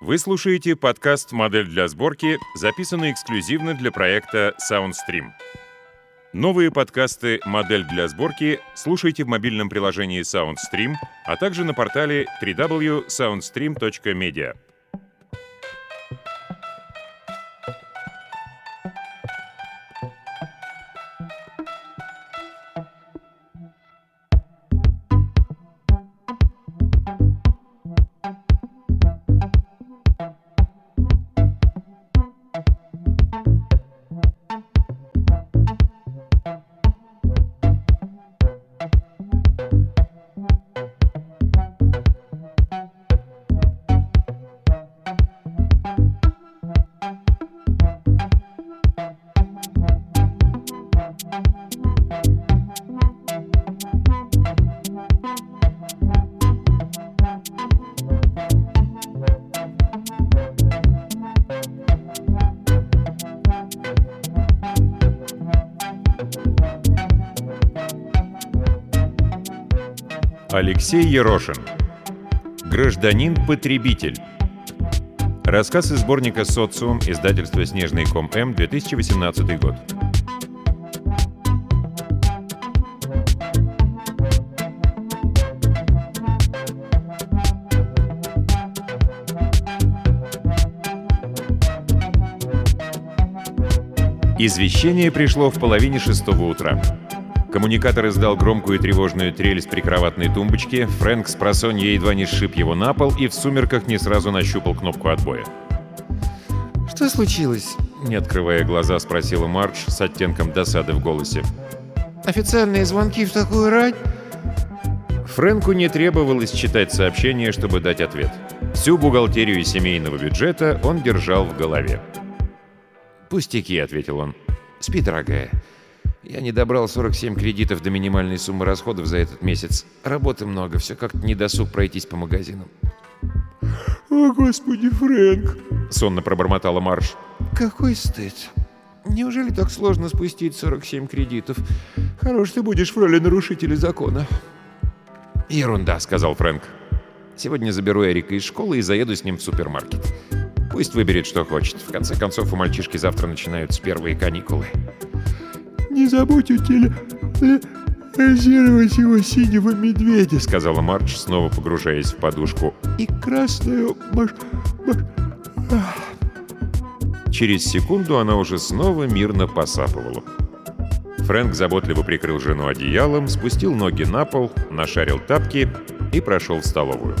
Вы слушаете подкаст «Модель для сборки», записанный эксклюзивно для проекта SoundStream. Новые подкасты «Модель для сборки» слушайте в мобильном приложении SoundStream, а также на портале www.soundstream.media. Алексей Ерошин. Гражданин-потребитель. Рассказ из сборника «Социум», издательство «Снежный ком М», 2018 год. Извещение пришло в половине шестого утра. Коммуникатор издал громкую тревожную трель с прикроватной тумбочки, Фрэнк с просонья едва не сшиб его на пол и в сумерках не сразу нащупал кнопку отбоя. «Что случилось?» — не открывая глаза, спросила Мардж с оттенком досады в голосе. «Официальные звонки в такую рань?» Фрэнку не требовалось читать сообщение, чтобы дать ответ. Всю бухгалтерию семейного бюджета он держал в голове. «Пустяки», — ответил он. «Спи, дорогая. Я не добрал 47 кредитов до минимальной суммы расходов за этот месяц. Работы много, все как-то не досуг пройтись по магазинам. «О, Господи, Фрэнк!» — сонно пробормотала Марш. «Какой стыд! Неужели так сложно спустить 47 кредитов? Хорош ты будешь в роли нарушителя закона». «Ерунда», — сказал Фрэнк. «Сегодня заберу Эрика из школы и заеду с ним в супермаркет. Пусть выберет, что хочет. В конце концов, у мальчишки завтра начинаются первые каникулы». «Не забудь утилизировать его синего медведя», — сказала Мардж, снова погружаясь в подушку. «И красную маш... маш... Через секунду она уже снова мирно посапывала. Фрэнк заботливо прикрыл жену одеялом, спустил ноги на пол, нашарил тапки и прошел в столовую.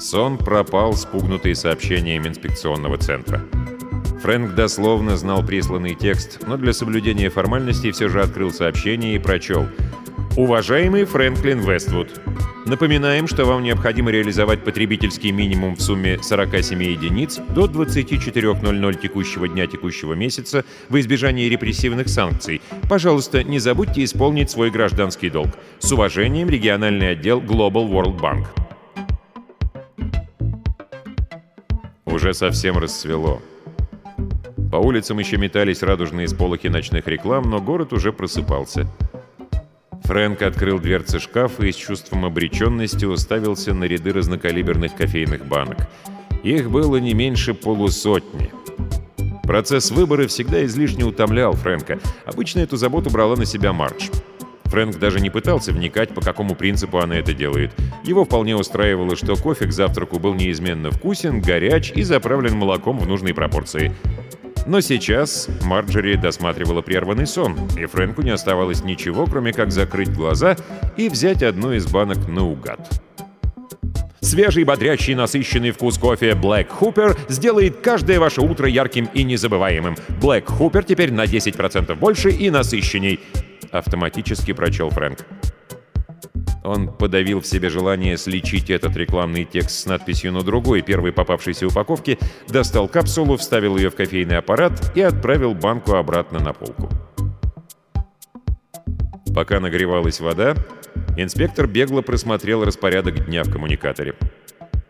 Сон пропал, спугнутый сообщением инспекционного центра. Фрэнк дословно знал присланный текст, но для соблюдения формальностей все же открыл сообщение и прочел. «Уважаемый Фрэнклин Вествуд, напоминаем, что вам необходимо реализовать потребительский минимум в сумме 47 единиц до 24.00 текущего дня текущего месяца в избежании репрессивных санкций. Пожалуйста, не забудьте исполнить свой гражданский долг. С уважением, региональный отдел Global World Bank». Уже совсем рассвело. По улицам еще метались радужные сполохи ночных реклам, но город уже просыпался. Фрэнк открыл дверцы шкафа и с чувством обреченности уставился на ряды разнокалиберных кофейных банок. Их было не меньше полусотни. Процесс выбора всегда излишне утомлял Фрэнка. Обычно эту заботу брала на себя Мардж. Фрэнк даже не пытался вникать, по какому принципу она это делает. Его вполне устраивало, что кофе к завтраку был неизменно вкусен, горяч и заправлен молоком в нужной пропорции. Но сейчас Марджери досматривала прерванный сон, и Фрэнку не оставалось ничего, кроме как закрыть глаза и взять одну из банок наугад. Свежий, бодрящий, насыщенный вкус кофе Black Hooper сделает каждое ваше утро ярким и незабываемым. Black Hooper теперь на 10% больше и насыщенней. Автоматически прочел Фрэнк. Он подавил в себе желание сличить этот рекламный текст с надписью на другой, первой попавшейся упаковке, достал капсулу, вставил ее в кофейный аппарат и отправил банку обратно на полку. Пока нагревалась вода, инспектор бегло просмотрел распорядок дня в коммуникаторе.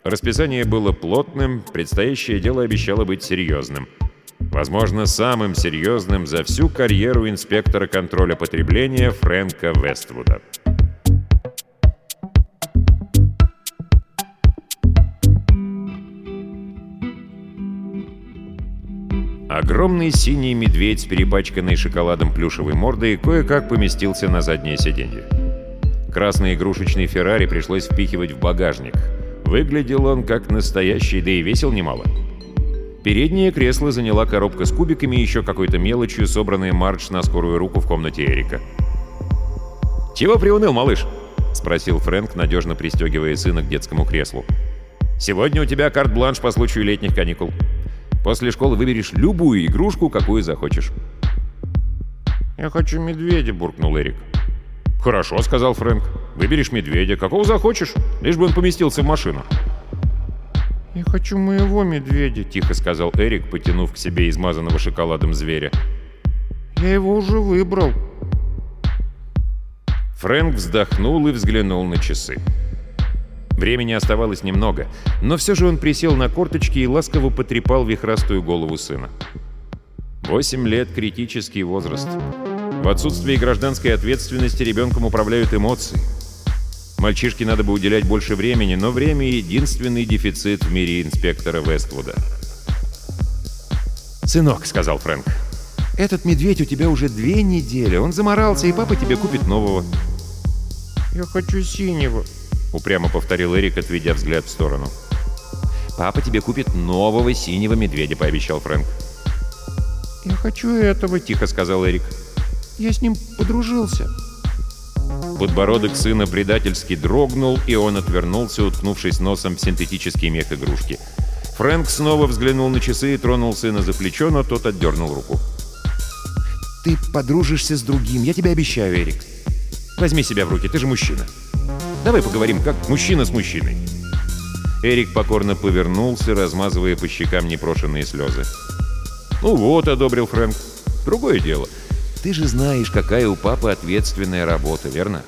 Расписание было плотным, предстоящее дело обещало быть серьезным. Возможно, самым серьезным за всю карьеру инспектора контроля потребления Фрэнка Вествуда. Огромный синий медведь с перепачканной шоколадом плюшевой мордой кое-как поместился на заднее сиденье. Красный игрушечный Феррари пришлось впихивать в багажник. Выглядел он как настоящий, да и весил немало. Переднее кресло заняла коробка с кубиками и еще какой-то мелочью, собранная марш на скорую руку в комнате Эрика. «Чего приуныл, малыш?» — спросил Фрэнк, надежно пристегивая сына к детскому креслу. «Сегодня у тебя карт-бланш по случаю летних каникул. После школы выберешь любую игрушку, какую захочешь». «Я хочу медведя», — буркнул Эрик. «Хорошо», — сказал Фрэнк. «Выберешь медведя, какого захочешь, лишь бы он поместился в машину». «Я хочу моего медведя», — тихо сказал Эрик, потянув к себе измазанного шоколадом зверя. «Я его уже выбрал». Фрэнк вздохнул и взглянул на часы. Времени оставалось немного, но все же он присел на корточки и ласково потрепал вихрастую голову сына. Восемь лет — критический возраст. В отсутствии гражданской ответственности ребенком управляют эмоции. Мальчишке надо бы уделять больше времени, но время — единственный дефицит в мире инспектора Вествуда. «Сынок», — сказал Фрэнк, — «этот медведь у тебя уже две недели. Он заморался, и папа тебе купит нового». «Я хочу синего», — упрямо повторил Эрик, отведя взгляд в сторону. «Папа тебе купит нового синего медведя», — пообещал Фрэнк. «Я хочу этого», — тихо сказал Эрик. «Я с ним подружился». Подбородок сына предательски дрогнул, и он отвернулся, уткнувшись носом в синтетический мех игрушки. Фрэнк снова взглянул на часы и тронул сына за плечо, но тот отдернул руку. «Ты подружишься с другим, я тебе обещаю, Эрик. Возьми себя в руки, ты же мужчина». Давай поговорим, как мужчина с мужчиной». Эрик покорно повернулся, размазывая по щекам непрошенные слезы. «Ну вот», — одобрил Фрэнк. «Другое дело. Ты же знаешь, какая у папы ответственная работа, верно?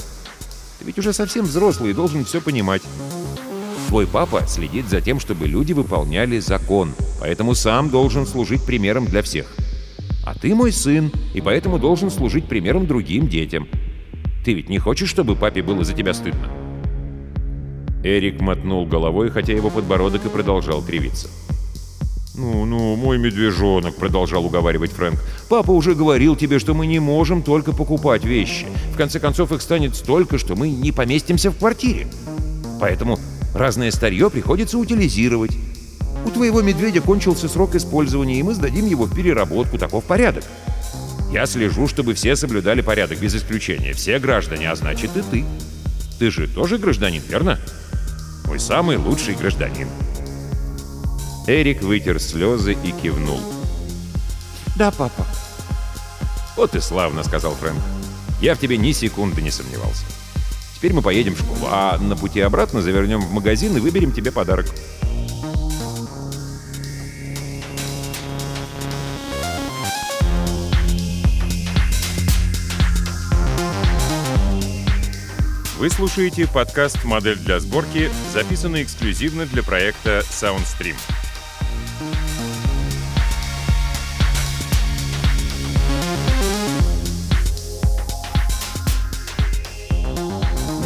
Ты ведь уже совсем взрослый и должен все понимать. Твой папа следит за тем, чтобы люди выполняли закон, поэтому сам должен служить примером для всех. А ты мой сын, и поэтому должен служить примером другим детям. Ты ведь не хочешь, чтобы папе было за тебя стыдно?» Эрик мотнул головой, хотя его подбородок и продолжал кривиться. «Ну-ну, мой медвежонок», — продолжал уговаривать Фрэнк. «Папа уже говорил тебе, что мы не можем только покупать вещи. В конце концов, их станет столько, что мы не поместимся в квартире. Поэтому разное старье приходится утилизировать. У твоего медведя кончился срок использования, и мы сдадим его в переработку. Таков порядок. Я слежу, чтобы все соблюдали порядок без исключения. Все граждане, а значит и ты. Ты же тоже гражданин, верно?» Мой самый лучший гражданин. Эрик вытер слезы и кивнул. «Да, папа». «Вот и славно», — сказал Фрэнк. «Я в тебе ни секунды не сомневался. Теперь мы поедем в школу, а на пути обратно завернем в магазин и выберем тебе подарок». Вы слушаете подкаст «Модель для сборки», записанный эксклюзивно для проекта SoundStream.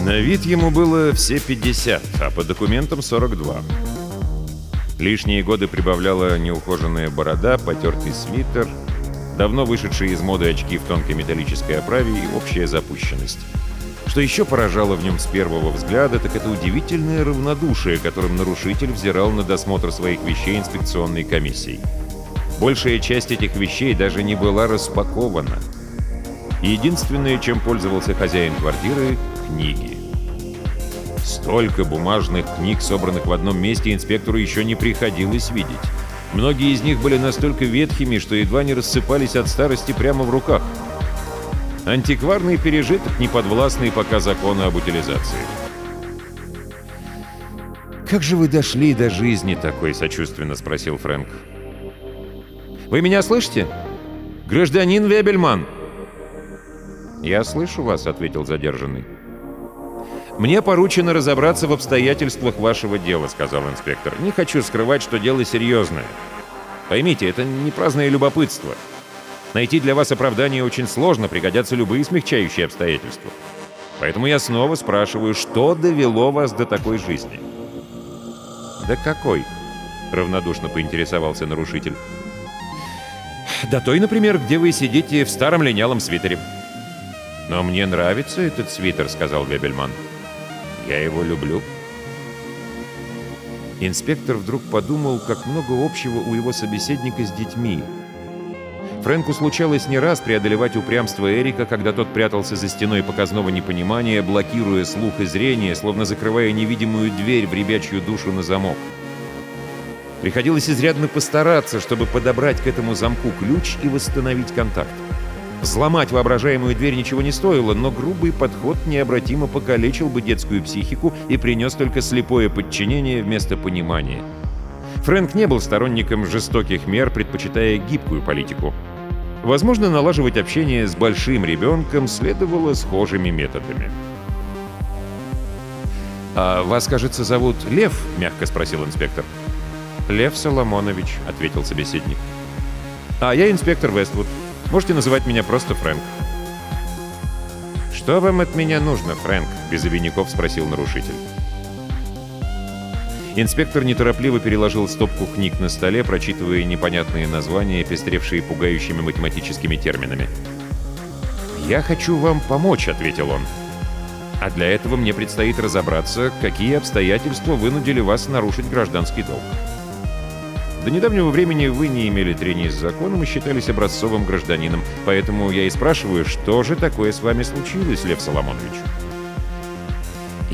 На вид ему было все 50, а по документам 42. Лишние годы прибавляла неухоженная борода, потертый свитер, давно вышедшие из моды очки в тонкой металлической оправе и общая запущенность. Что еще поражало в нем с первого взгляда, так это удивительное равнодушие, которым нарушитель взирал на досмотр своих вещей инспекционной комиссией. Большая часть этих вещей даже не была распакована. Единственное, чем пользовался хозяин квартиры — книги. Столько бумажных книг, собранных в одном месте, инспектору еще не приходилось видеть. Многие из них были настолько ветхими, что едва не рассыпались от старости прямо в руках — Антикварный пережиток, не подвластный пока закону об утилизации. «Как же вы дошли до жизни такой?» — сочувственно спросил Фрэнк. «Вы меня слышите? Гражданин Вебельман!» «Я слышу вас», — ответил задержанный. «Мне поручено разобраться в обстоятельствах вашего дела», — сказал инспектор. «Не хочу скрывать, что дело серьезное. Поймите, это не праздное любопытство. Найти для вас оправдание очень сложно, пригодятся любые смягчающие обстоятельства. Поэтому я снова спрашиваю, что довело вас до такой жизни? «Да какой?» — равнодушно поинтересовался нарушитель. До той, например, где вы сидите в старом линялом свитере. «Но мне нравится этот свитер», — сказал Вебельман. «Я его люблю». Инспектор вдруг подумал, как много общего у его собеседника с детьми. Фрэнку случалось не раз преодолевать упрямство Эрика, когда тот прятался за стеной показного непонимания, блокируя слух и зрение, словно закрывая невидимую дверь в ребячью душу на замок. Приходилось изрядно постараться, чтобы подобрать к этому замку ключ и восстановить контакт. Взломать воображаемую дверь ничего не стоило, но грубый подход необратимо покалечил бы детскую психику и принес только слепое подчинение вместо понимания. Фрэнк не был сторонником жестоких мер, предпочитая гибкую политику. Возможно, налаживать общение с большим ребенком следовало схожими методами. «А вас, кажется, зовут Лев?» — мягко спросил инспектор. «Лев Соломонович», — ответил собеседник. «А я инспектор Вествуд. Можете называть меня просто Фрэнк». «Что вам от меня нужно, Фрэнк?» — без обиняков спросил нарушитель. Инспектор неторопливо переложил стопку книг на столе, прочитывая непонятные названия, пестревшие пугающими математическими терминами. «Я хочу вам помочь», — ответил он. «А для этого мне предстоит разобраться, какие обстоятельства вынудили вас нарушить гражданский долг». До недавнего времени вы не имели трений с законом и считались образцовым гражданином, поэтому я и спрашиваю, что же такое с вами случилось, Лев Соломонович?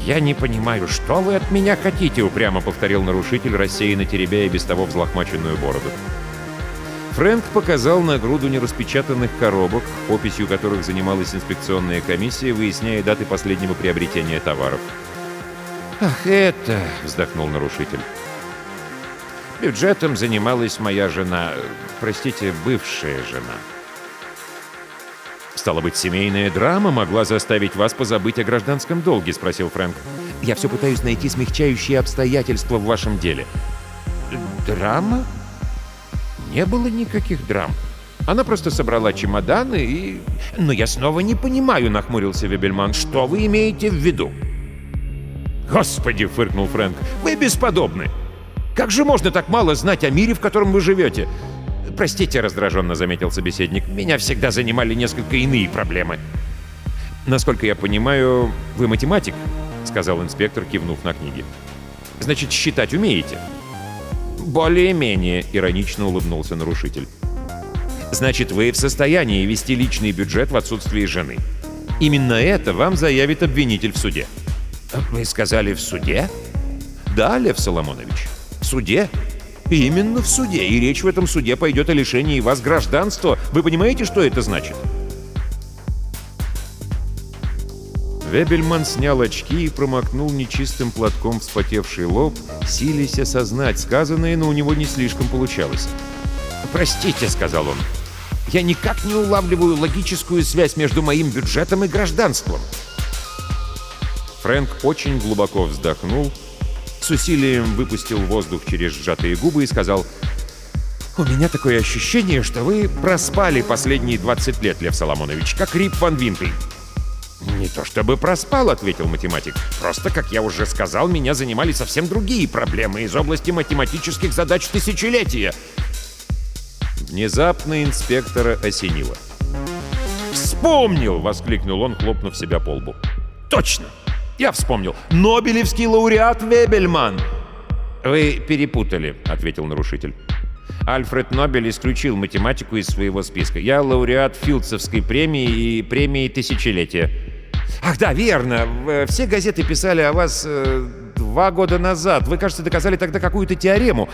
«Я не понимаю, что вы от меня хотите?» — упрямо повторил нарушитель, рассеянно теребя и без того взлохмаченную бороду. Фрэнк показал на груду нераспечатанных коробок, описью которых занималась инспекционная комиссия, выясняя даты последнего приобретения товаров. «Ах, это...» — вздохнул нарушитель. Бюджетом занималась моя жена, простите, бывшая жена. «Стало быть, семейная драма могла заставить вас позабыть о гражданском долге?» — спросил Фрэнк. «Я все пытаюсь найти смягчающие обстоятельства в вашем деле». «Драма? Не было никаких драм. Она просто собрала чемоданы и...» «Но я снова не понимаю», — нахмурился Вебельман. «Что вы имеете в виду?» «Господи!» — фыркнул Фрэнк. «Вы бесподобны! Как же можно так мало знать о мире, в котором вы живете? Простите, раздраженно заметил собеседник, меня всегда занимали несколько иные проблемы. Насколько я понимаю, вы математик, сказал инспектор, кивнув на книги. Значит, считать умеете? Более-менее, иронично улыбнулся нарушитель. Значит, вы в состоянии вести личный бюджет в отсутствии жены. Именно это вам заявит обвинитель в суде. Вы сказали в суде? Да, Лев Соломонович. В суде? Именно в суде. И речь в этом суде пойдет о лишении вас гражданства. Вы понимаете, что это значит? Вебельман снял очки и промокнул нечистым платком вспотевший лоб, силясь осознать сказанное, но у него не слишком получалось. «Простите», — сказал он, — «я никак не улавливаю логическую связь между моим бюджетом и гражданством». Фрэнк очень глубоко вздохнул, с усилием выпустил воздух через сжатые губы и сказал «У меня такое ощущение, что вы проспали последние 20 лет, Лев Соломонович, как Рип Ван Винкель». «Не то чтобы проспал», — ответил математик. «Просто, как я уже сказал, меня занимали совсем другие проблемы из области математических задач тысячелетия». Внезапно инспектора осенило. «Вспомнил!» — воскликнул он, хлопнув себя по лбу. «Точно! Я вспомнил. Нобелевский лауреат Вебельман!» «Вы перепутали», — ответил нарушитель. Альфред Нобель исключил математику из своего списка. Я лауреат Филдсовской премии и премии Тысячелетия. Ах да, верно. Все газеты писали о вас э, два года назад. Вы, кажется, доказали тогда какую-то теорему.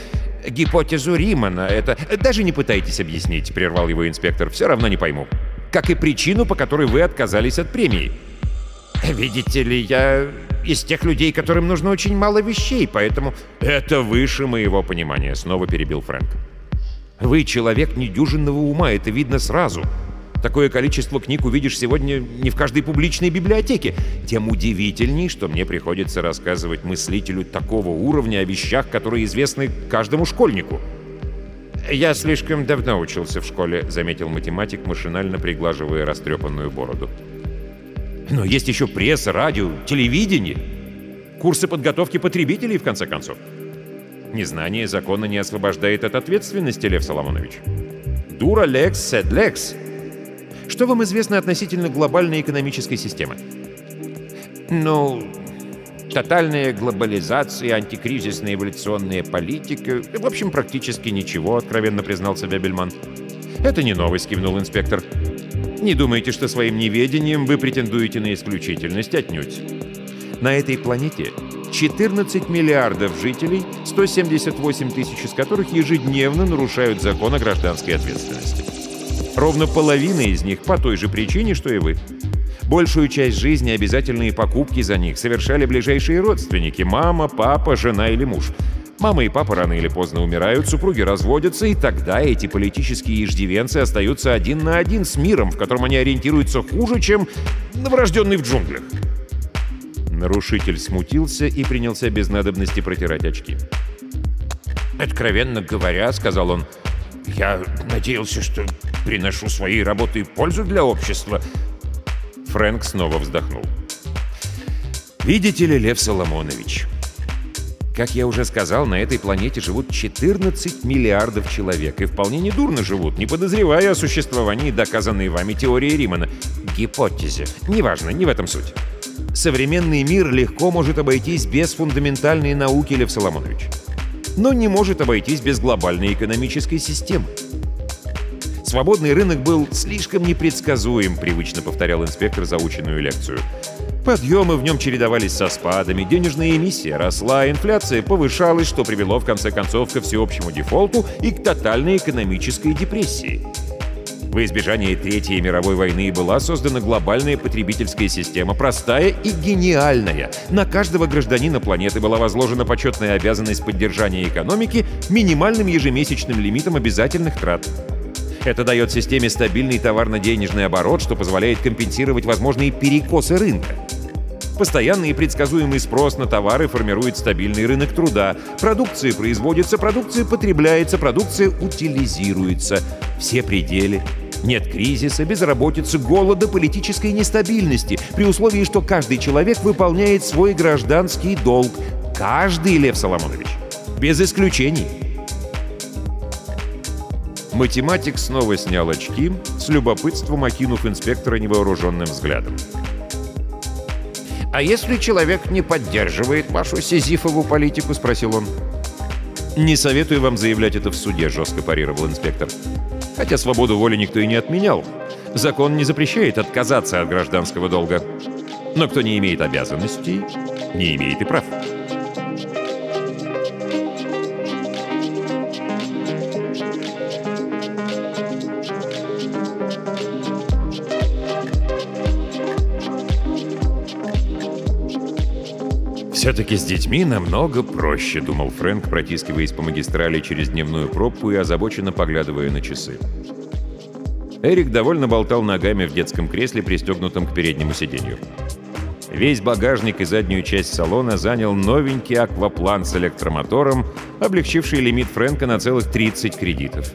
Гипотезу Римана. Это... Даже не пытайтесь объяснить, прервал его инспектор. Все равно не пойму. Как и причину, по которой вы отказались от премии. Видите ли, я из тех людей, которым нужно очень мало вещей, поэтому это выше моего понимания, снова перебил Фрэнк. Вы человек недюжинного ума, это видно сразу. Такое количество книг увидишь сегодня не в каждой публичной библиотеке. Тем удивительней, что мне приходится рассказывать мыслителю такого уровня о вещах, которые известны каждому школьнику. «Я слишком давно учился в школе», — заметил математик, машинально приглаживая растрепанную бороду. Но есть еще пресса, радио, телевидение. Курсы подготовки потребителей, в конце концов. Незнание закона не освобождает от ответственности, Лев Соломонович. Дура лекс сед лекс. Что вам известно относительно глобальной экономической системы? Ну, тотальная глобализация, антикризисная эволюционная политика. В общем, практически ничего, откровенно признался Бебельман. Это не новость, кивнул инспектор. Не думайте, что своим неведением вы претендуете на исключительность отнюдь. На этой планете 14 миллиардов жителей, 178 тысяч из которых ежедневно нарушают закон о гражданской ответственности. Ровно половина из них по той же причине, что и вы. Большую часть жизни обязательные покупки за них совершали ближайшие родственники – мама, папа, жена или муж. Мама и папа рано или поздно умирают, супруги разводятся, и тогда эти политические иждивенцы остаются один на один с миром, в котором они ориентируются хуже, чем новорожденный в джунглях. Нарушитель смутился и принялся без надобности протирать очки. «Откровенно говоря, — сказал он, — я надеялся, что приношу своей работой пользу для общества». Фрэнк снова вздохнул. «Видите ли, Лев Соломонович, как я уже сказал, на этой планете живут 14 миллиардов человек, и вполне недурно живут, не подозревая о существовании доказанной вами теории Римана. Гипотезе. Неважно, не в этом суть. Современный мир легко может обойтись без фундаментальной науки, Лев Соломонович. Но не может обойтись без глобальной экономической системы. Свободный рынок был слишком непредсказуем, привычно повторял инспектор заученную лекцию. Подъемы в нем чередовались со спадами, денежная эмиссия росла, инфляция повышалась, что привело в конце концов ко всеобщему дефолту и к тотальной экономической депрессии. Во избежание Третьей мировой войны была создана глобальная потребительская система, простая и гениальная. На каждого гражданина планеты была возложена почетная обязанность поддержания экономики минимальным ежемесячным лимитом обязательных трат. Это дает системе стабильный товарно-денежный оборот, что позволяет компенсировать возможные перекосы рынка. Постоянный и предсказуемый спрос на товары формирует стабильный рынок труда. Продукция производится, продукция потребляется, продукция утилизируется. Все пределы. Нет кризиса, безработицы, голода, политической нестабильности, при условии, что каждый человек выполняет свой гражданский долг. Каждый, Лев Соломонович. Без исключений. Математик снова снял очки, с любопытством окинув инспектора невооруженным взглядом. «А если человек не поддерживает вашу сизифову политику?» — спросил он. «Не советую вам заявлять это в суде», — жестко парировал инспектор. «Хотя свободу воли никто и не отменял. Закон не запрещает отказаться от гражданского долга. Но кто не имеет обязанностей, не имеет и прав». «Все-таки с детьми намного проще», — думал Фрэнк, протискиваясь по магистрали через дневную пробку и озабоченно поглядывая на часы. Эрик довольно болтал ногами в детском кресле, пристегнутом к переднему сиденью. Весь багажник и заднюю часть салона занял новенький акваплан с электромотором, облегчивший лимит Фрэнка на целых 30 кредитов.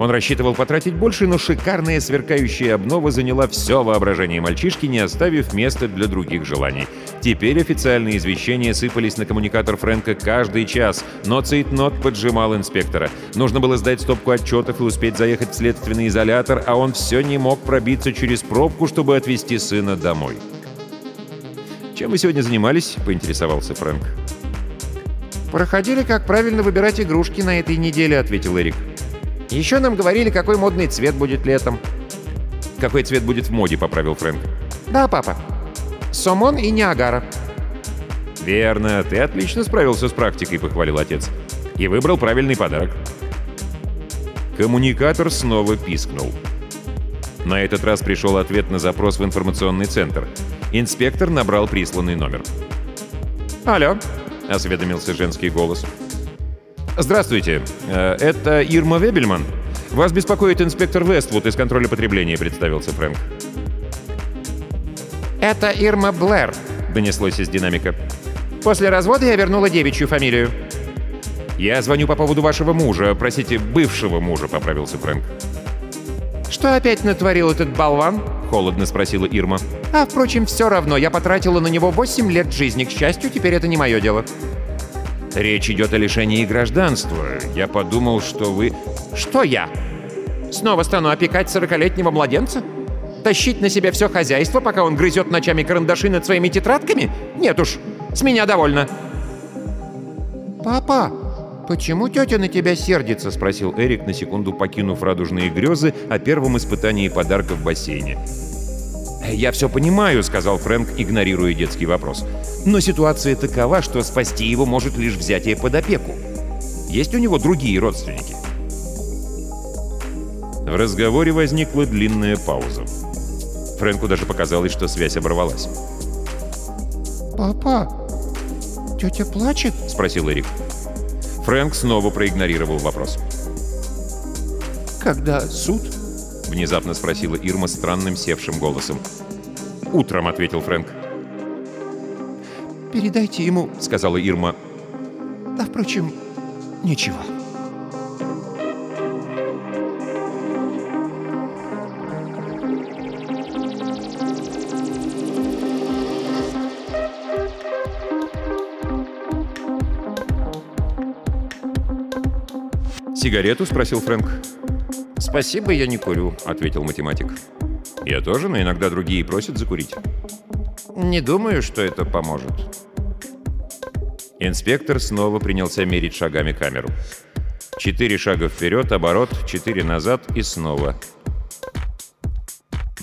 Он рассчитывал потратить больше, но шикарная сверкающая обнова заняла все воображение мальчишки, не оставив места для других желаний. Теперь официальные извещения сыпались на коммуникатор Фрэнка каждый час, но цейтнот поджимал инспектора. Нужно было сдать стопку отчетов и успеть заехать в следственный изолятор, а он все не мог пробиться через пробку, чтобы отвезти сына домой. «Чем вы сегодня занимались?» — поинтересовался Фрэнк. «Проходили, как правильно выбирать игрушки на этой неделе», — ответил Эрик. Еще нам говорили, какой модный цвет будет летом. «Какой цвет будет в моде?» — поправил Фрэнк. «Да, папа. Сомон и Ниагара». «Верно. Ты отлично справился с практикой», — похвалил отец. «И выбрал правильный подарок». Коммуникатор снова пискнул. На этот раз пришел ответ на запрос в информационный центр. Инспектор набрал присланный номер. «Алло», — осведомился женский голос. «Здравствуйте. Э, это Ирма Вебельман. Вас беспокоит инспектор Вествуд из контроля потребления», — представился Фрэнк. «Это Ирма Блэр», — донеслось из динамика. «После развода я вернула девичью фамилию». «Я звоню по поводу вашего мужа, простите, бывшего мужа», — поправился Фрэнк. «Что опять натворил этот болван?» — холодно спросила Ирма. «А, впрочем, все равно. Я потратила на него 8 лет жизни. К счастью, теперь это не мое дело». «Речь идет о лишении гражданства. Я подумал, что вы...» «Что я?» Снова стану опекать сорокалетнего младенца? Тащить на себе все хозяйство, пока он грызет ночами карандаши над своими тетрадками? Нет уж, с меня довольно. «Папа, почему тетя на тебя сердится?» — спросил Эрик, на секунду покинув радужные грезы о первом испытании подарка в бассейне. «Я все понимаю», — сказал Фрэнк, игнорируя детский вопрос. «Но ситуация такова, что спасти его может лишь взятие под опеку. Есть у него другие родственники?» В разговоре возникла длинная пауза. Фрэнку даже показалось, что связь оборвалась. «Папа, тетя плачет?» — спросил Эрик. Фрэнк снова проигнорировал вопрос. «Когда суд?» — внезапно спросила Ирма странным севшим голосом. «Утром», — ответил Фрэнк. «Передайте ему», — сказала Ирма. «А, впрочем, ничего». «Сигарету?» — спросил Фрэнк. «Спасибо, я не курю», — ответил математик. «Я тоже, но иногда другие просят закурить». «Не думаю, что это поможет». Инспектор снова принялся мерить шагами камеру. Четыре шага вперед, оборот, четыре назад и снова.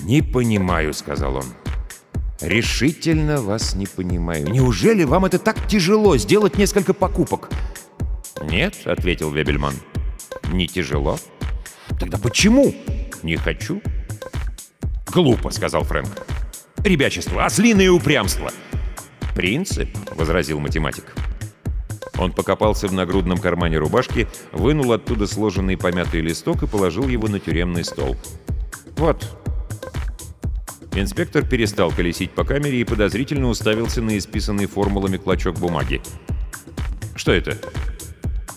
«Не понимаю», — сказал он. «Решительно вас не понимаю. Неужели вам это так тяжело сделать несколько покупок?» «Нет», — ответил Вебельман. «Не тяжело». «Тогда почему?» «Не хочу». «Глупо», — сказал Фрэнк. «Ребячество, ослиное упрямство». «Принцип», — возразил математик. Он покопался в нагрудном кармане рубашки, вынул оттуда сложенный помятый листок и положил его на тюремный стол. «Вот». Инспектор перестал колесить по камере и подозрительно уставился на исписанный формулами клочок бумаги. «Что это?»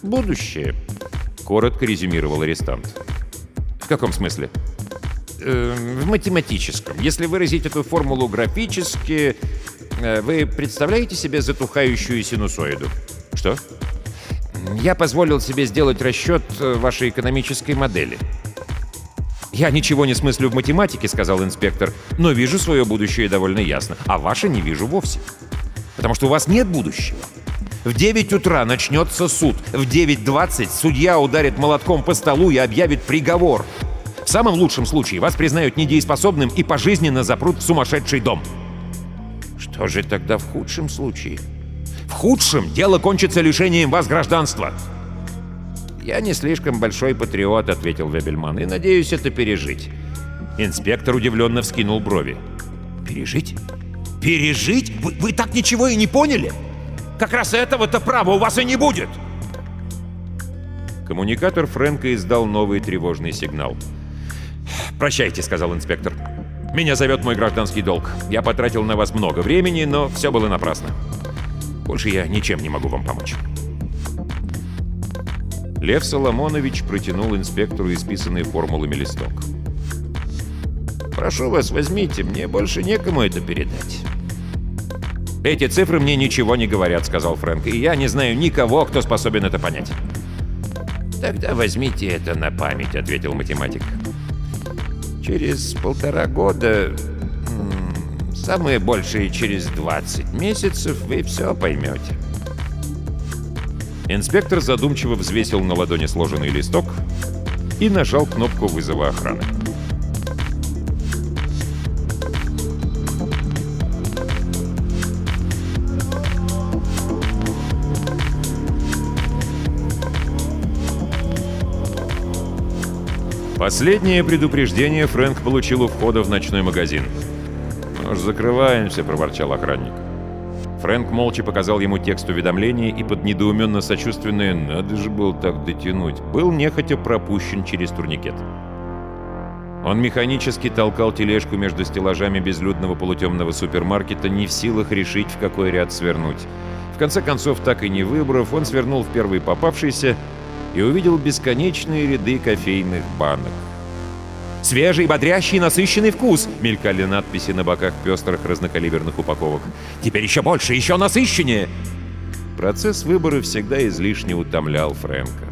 «Будущее», — коротко резюмировал арестант. «В каком смысле?» э, «В математическом. Если выразить эту формулу графически, э, вы представляете себе затухающую синусоиду?» «Что?» «Я позволил себе сделать расчет э, вашей экономической модели». «Я ничего не смыслю в математике», — сказал инспектор, «но вижу свое будущее довольно ясно, а ваше не вижу вовсе. Потому что у вас нет будущего. В 9 утра начнется суд. В 9.20 судья ударит молотком по столу и объявит приговор. В самом лучшем случае вас признают недееспособным и пожизненно запрут в сумасшедший дом. Что же тогда в худшем случае? В худшем дело кончится лишением вас гражданства. «Я не слишком большой патриот», — ответил Вебельман, — «и надеюсь это пережить». Инспектор удивленно вскинул брови. «Пережить? Пережить? Вы, вы так ничего и не поняли? Как раз этого-то права у вас и не будет!» Коммуникатор Фрэнка издал новый тревожный сигнал. «Прощайте», — сказал инспектор. «Меня зовет мой гражданский долг. Я потратил на вас много времени, но все было напрасно. Больше я ничем не могу вам помочь». Лев Соломонович протянул инспектору исписанный формулами листок. «Прошу вас, возьмите, мне больше некому это передать». «Эти цифры мне ничего не говорят», — сказал Фрэнк, «и я не знаю никого, кто способен это понять». «Тогда возьмите это на память», — ответил математик. «Через полтора года, самое большее через 20 месяцев, вы все поймете». Инспектор задумчиво взвесил на ладони сложенный листок и нажал кнопку вызова охраны. Последнее предупреждение Фрэнк получил у входа в ночной магазин. «Мы уж закрываемся», — проворчал охранник. Фрэнк молча показал ему текст уведомления и под недоуменно сочувственное «надо же был так дотянуть» был нехотя пропущен через турникет. Он механически толкал тележку между стеллажами безлюдного полутемного супермаркета, не в силах решить, в какой ряд свернуть. В конце концов, так и не выбрав, он свернул в первый попавшийся и увидел бесконечные ряды кофейных банок. «Свежий, бодрящий, насыщенный вкус!» — мелькали надписи на боках пестрых разнокалиберных упаковок. «Теперь еще больше, еще насыщеннее!» Процесс выбора всегда излишне утомлял Фрэнка.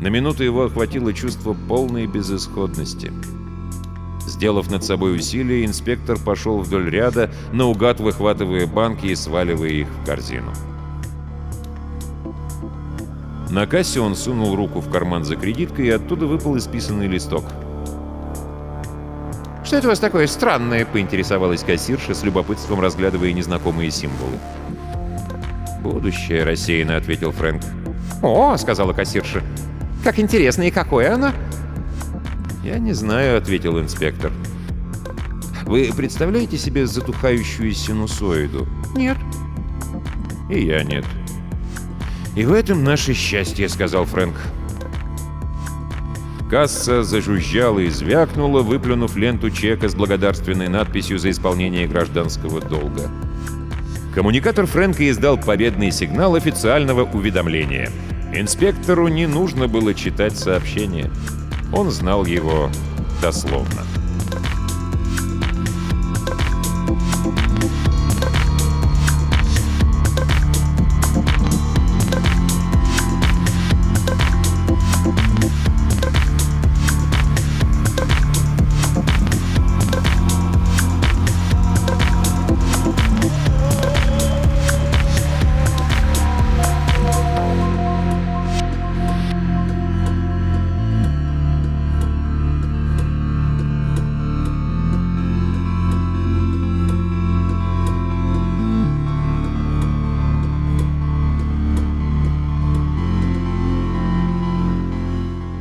На минуту его охватило чувство полной безысходности. Сделав над собой усилие, инспектор пошел вдоль ряда, наугад выхватывая банки и сваливая их в корзину. На кассе он сунул руку в карман за кредиткой, и оттуда выпал исписанный листок. «Что это у вас такое странное?» — поинтересовалась кассирша с любопытством, разглядывая незнакомые символы. «Будущее рассеянно», — ответил Фрэнк. «О!» — сказала кассирша. «Как интересно, и какое оно?» «Я не знаю», — ответил инспектор. «Вы представляете себе затухающую синусоиду?» «Нет». «И я нет». «И в этом наше счастье», — сказал Фрэнк. Касса зажужжала и звякнула, выплюнув ленту чека с благодарственной надписью за исполнение гражданского долга. Коммуникатор Фрэнка издал победный сигнал официального уведомления. Инспектору не нужно было читать сообщение. Он знал его дословно.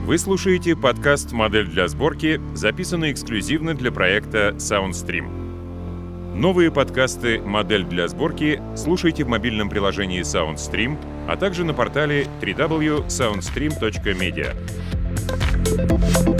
Вы слушаете подкаст «Модель для сборки», записанный эксклюзивно для проекта SoundStream. Новые подкасты «Модель для сборки» слушайте в мобильном приложении SoundStream, а также на портале www.soundstream.media.